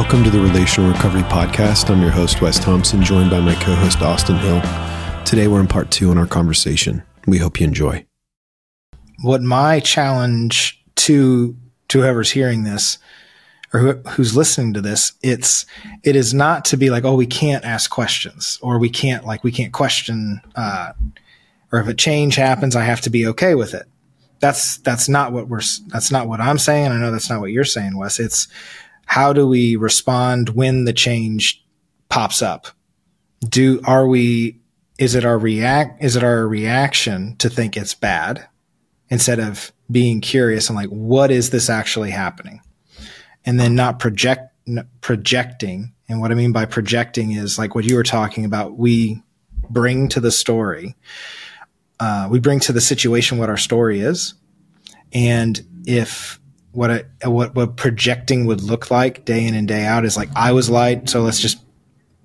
Welcome to the Relational Recovery Podcast. I'm your host, Wes Thompson, joined by my co host, Austin Hill. Today, we're in part two in our conversation. We hope you enjoy. What my challenge to, to whoever's hearing this or who, who's listening to this, it's, it is not to be like, oh, we can't ask questions or we can't, like, we can't question, uh, or if a change happens, I have to be okay with it. That's, that's not what we're, that's not what I'm saying. I know that's not what you're saying, Wes. It's, how do we respond when the change pops up? Do, are we, is it our react, is it our reaction to think it's bad instead of being curious and like, what is this actually happening? And then not project, projecting. And what I mean by projecting is like what you were talking about. We bring to the story, uh, we bring to the situation what our story is. And if what I, what what projecting would look like day in and day out is like I was lied. So let's just,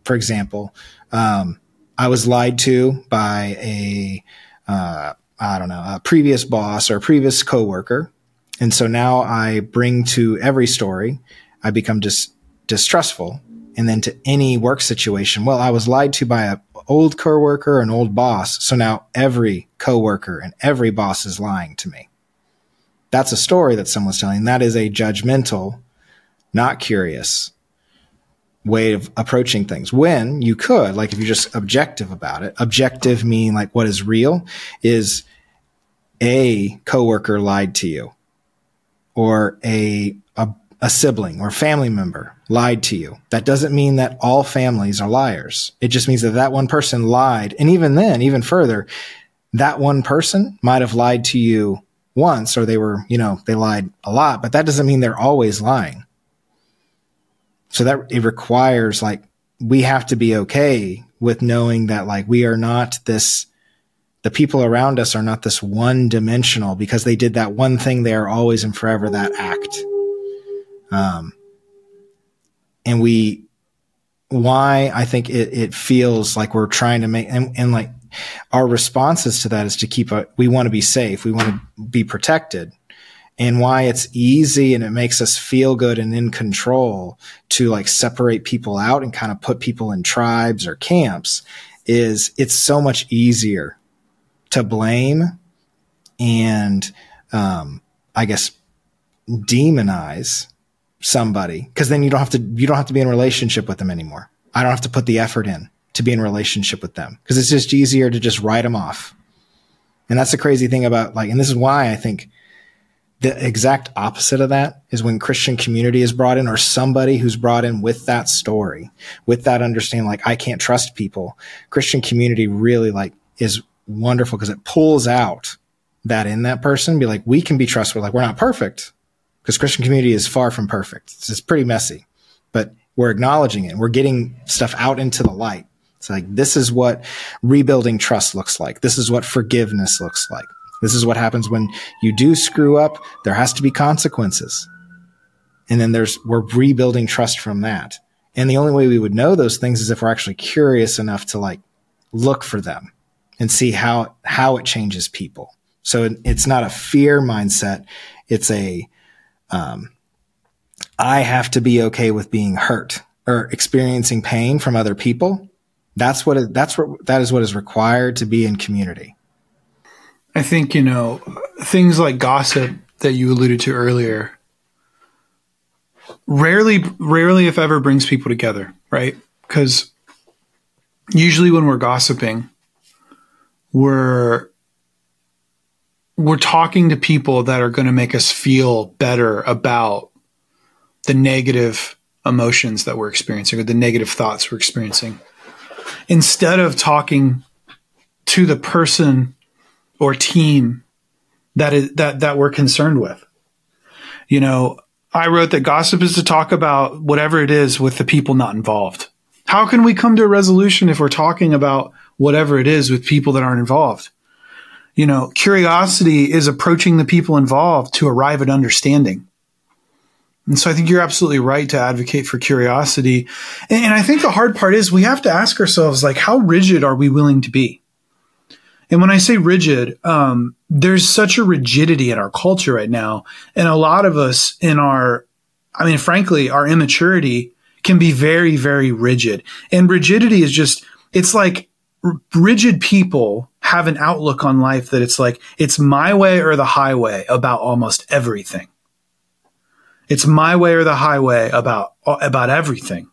for example, um, I was lied to by a uh, I don't know a previous boss or a previous coworker, and so now I bring to every story, I become dis- distrustful, and then to any work situation. Well, I was lied to by a old coworker, an old boss, so now every coworker and every boss is lying to me that's a story that someone's telling. That is a judgmental, not curious way of approaching things. When you could, like if you're just objective about it, objective meaning like what is real is a coworker lied to you or a, a, a sibling or family member lied to you. That doesn't mean that all families are liars. It just means that that one person lied. And even then, even further, that one person might have lied to you once or they were, you know, they lied a lot, but that doesn't mean they're always lying. So that it requires like we have to be okay with knowing that like we are not this the people around us are not this one dimensional because they did that one thing they are always and forever that act. Um and we why I think it, it feels like we're trying to make and, and like our responses to that is to keep a, we want to be safe. We want to be protected. And why it's easy and it makes us feel good and in control to like separate people out and kind of put people in tribes or camps is it's so much easier to blame and, um, I guess demonize somebody because then you don't have to, you don't have to be in relationship with them anymore. I don't have to put the effort in to be in relationship with them because it's just easier to just write them off. And that's the crazy thing about like, and this is why I think the exact opposite of that is when Christian community is brought in or somebody who's brought in with that story, with that understanding, like I can't trust people. Christian community really like is wonderful because it pulls out that in that person, be like, we can be trustworthy. Like we're not perfect because Christian community is far from perfect. It's, it's pretty messy, but we're acknowledging it. We're getting stuff out into the light. It's like, this is what rebuilding trust looks like. This is what forgiveness looks like. This is what happens when you do screw up. There has to be consequences. And then there's, we're rebuilding trust from that. And the only way we would know those things is if we're actually curious enough to like look for them and see how, how it changes people. So it's not a fear mindset. It's a, um, I have to be okay with being hurt or experiencing pain from other people that's what it, that's what that is what is required to be in community. I think you know things like gossip that you alluded to earlier. Rarely, rarely, if ever, brings people together, right? Because usually when we're gossiping, we're we're talking to people that are going to make us feel better about the negative emotions that we're experiencing or the negative thoughts we're experiencing instead of talking to the person or team that is that that we're concerned with. You know, I wrote that gossip is to talk about whatever it is with the people not involved. How can we come to a resolution if we're talking about whatever it is with people that aren't involved? You know, curiosity is approaching the people involved to arrive at understanding. And so I think you're absolutely right to advocate for curiosity. And, I think the hard part is we have to ask ourselves, like, how rigid are we willing to be? And when I say rigid, um, there's such a rigidity in our culture right now. And a lot of us in our, I mean, frankly, our immaturity can be very, very rigid. And rigidity is just, it's like rigid people have an outlook on life that it's like, it's my way or the highway about almost everything. It's my way or the highway about, about everything.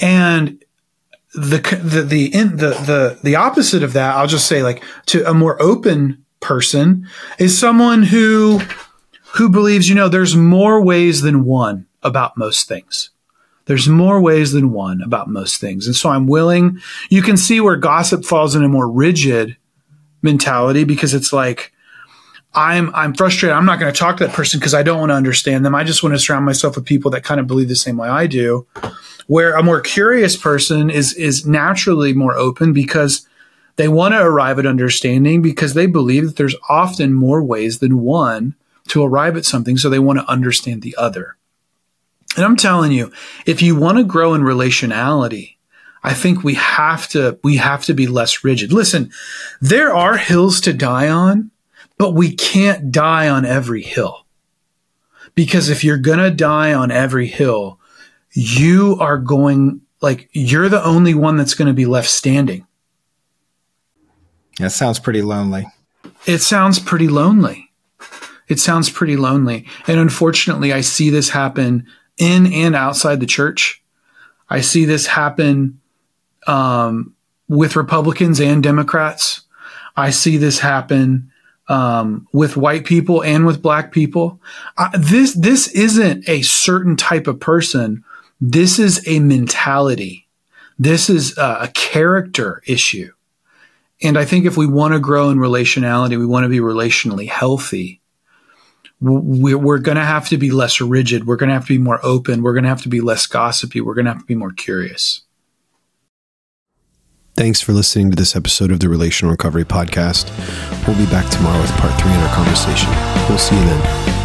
And the, the, the, in, the, the, the opposite of that, I'll just say like to a more open person is someone who, who believes, you know, there's more ways than one about most things. There's more ways than one about most things. And so I'm willing, you can see where gossip falls in a more rigid mentality because it's like, I'm I'm frustrated. I'm not going to talk to that person because I don't want to understand them. I just want to surround myself with people that kind of believe the same way I do. Where a more curious person is is naturally more open because they want to arrive at understanding because they believe that there's often more ways than one to arrive at something, so they want to understand the other. And I'm telling you, if you want to grow in relationality, I think we have to we have to be less rigid. Listen, there are hills to die on, but we can't die on every hill. Because if you're going to die on every hill, you are going like you're the only one that's going to be left standing. That sounds pretty lonely. It sounds pretty lonely. It sounds pretty lonely. And unfortunately, I see this happen in and outside the church. I see this happen um, with Republicans and Democrats. I see this happen um, with white people and with black people. Uh, this this isn't a certain type of person. This is a mentality. This is a, a character issue. And I think if we want to grow in relationality, we want to be relationally healthy. We're, going to have to be less rigid. We're going to have to be more open. We're going to have to be less gossipy. We're going to have to be more curious. Thanks for listening to this episode of the Relational Recovery Podcast. We'll be back tomorrow with part three in our conversation. We'll see you then.